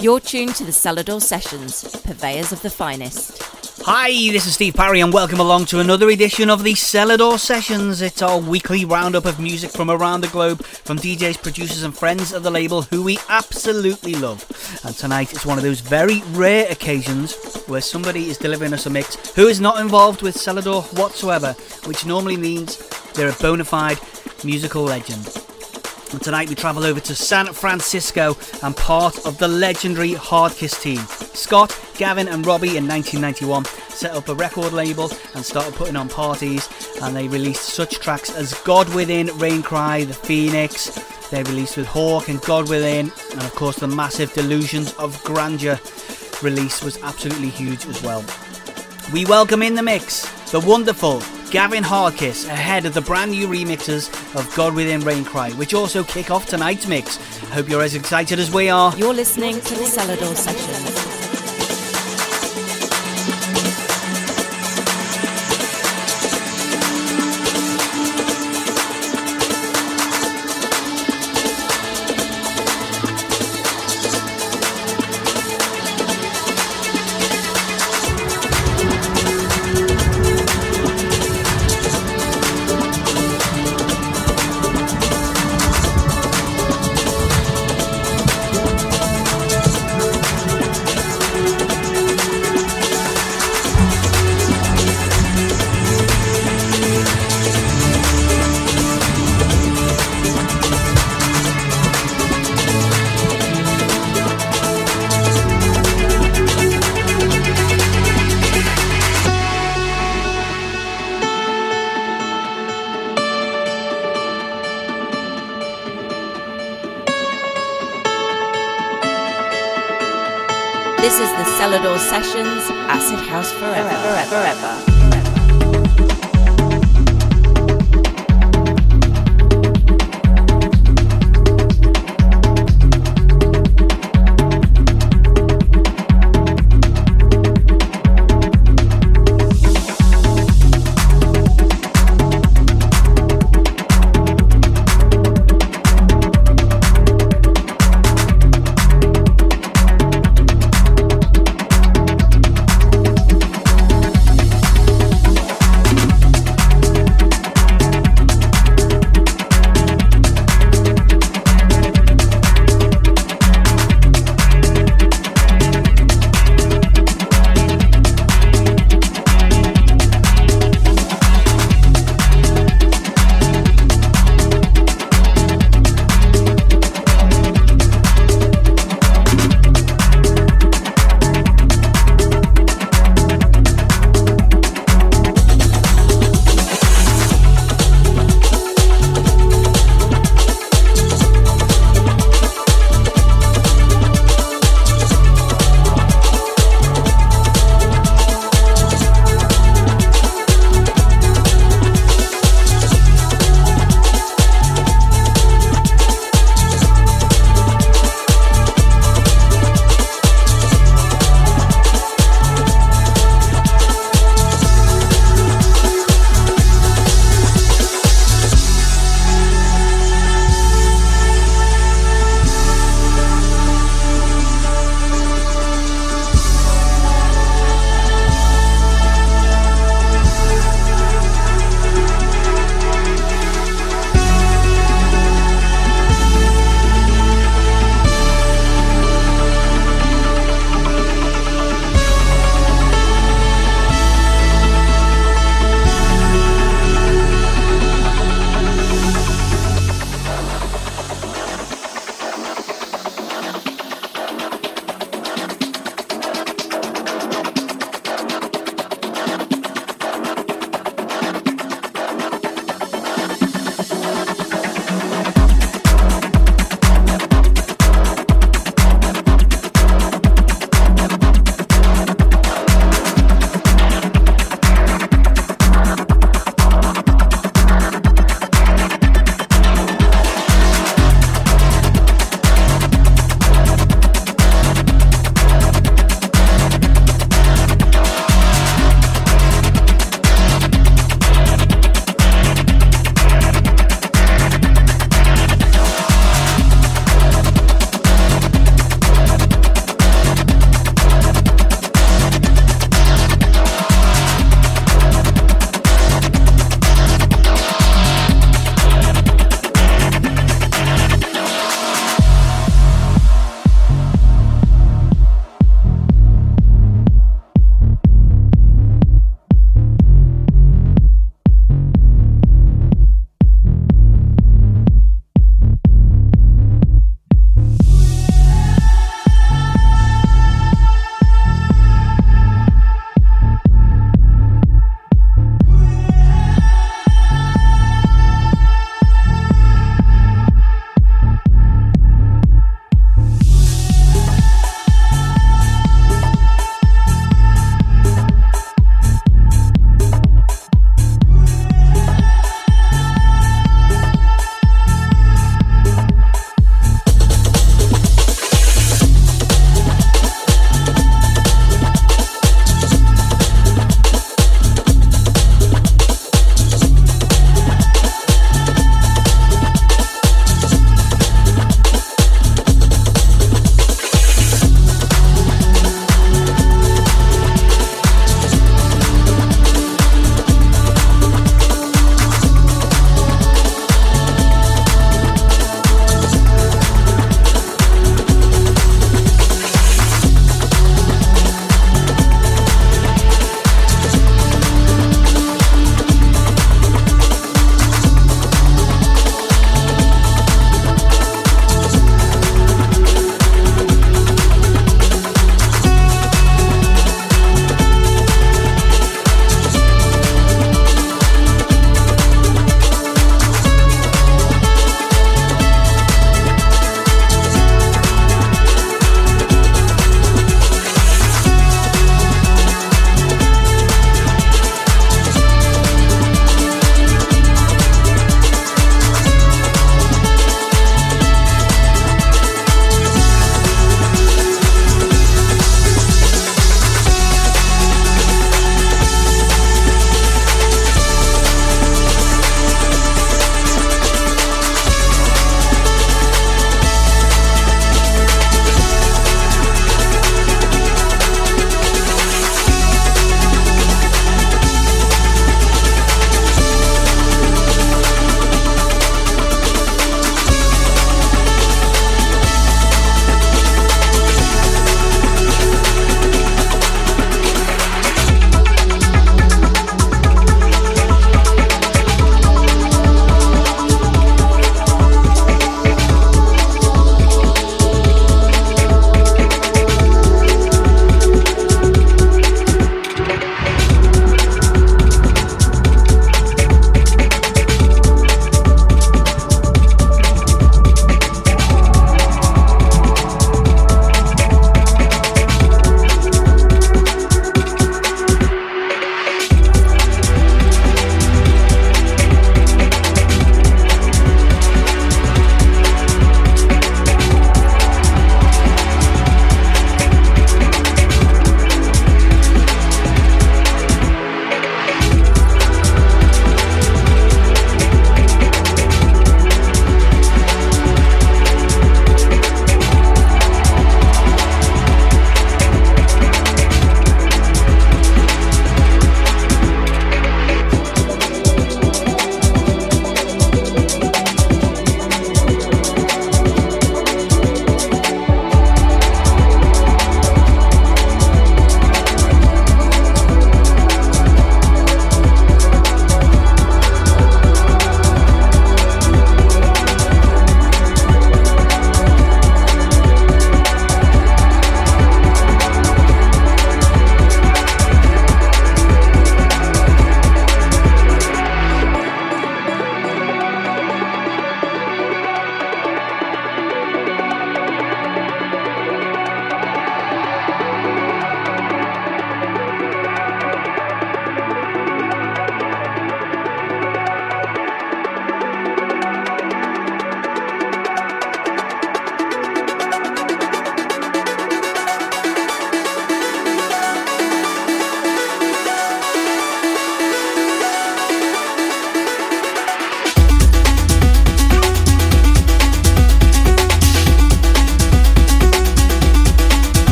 You're tuned to the Selador Sessions, purveyors of the finest. Hi, this is Steve Parry, and welcome along to another edition of the Selador Sessions. It's our weekly roundup of music from around the globe, from DJs, producers, and friends of the label who we absolutely love. And tonight is one of those very rare occasions where somebody is delivering us a mix who is not involved with Selador whatsoever, which normally means they're a bona fide musical legend. And tonight we travel over to San Francisco and part of the legendary Hardkiss team. Scott, Gavin, and Robbie in 1991 set up a record label and started putting on parties. And they released such tracks as God Within, Raincry, The Phoenix. They released with Hawk and God Within, and of course the massive Delusions of Grandeur release was absolutely huge as well. We welcome in the mix the wonderful Gavin Hardkiss ahead of the brand new remixes of God Within Raincry, which also kick off tonight's mix. Hope you're as excited as we are. You're listening to the Selador Sessions. This is the Selador Sessions Acid House Forever. forever, forever. You're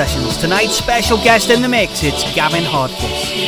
Sessions. Tonight's special guest in the mix, it's Gavin Hardkiss.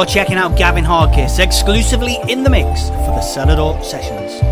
You're checking out Gavin Hardkiss exclusively in the mix for the Selador Sessions.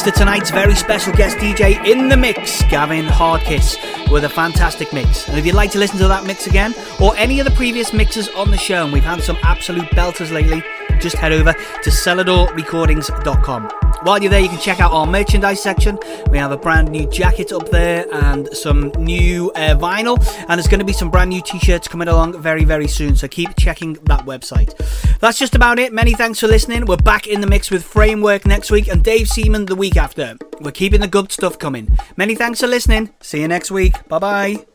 Thanks to tonight's very special guest DJ in the mix, Gavin Hardkiss, with a fantastic mix. And if you'd like to listen to that mix again, or any of the previous mixes on the show, and we've had some absolute belters lately, just head over to seladorrecordings.com. While you're there, you can check out our merchandise section. We have a brand new jacket up there and some new uh, vinyl, and there's going to be some brand new t shirts coming along very, very soon. So keep checking that website. That's just about it. Many thanks for listening. We're back in the mix with Framework next week and Dave Seaman the week after. We're keeping the good stuff coming. Many thanks for listening. See you next week. Bye bye.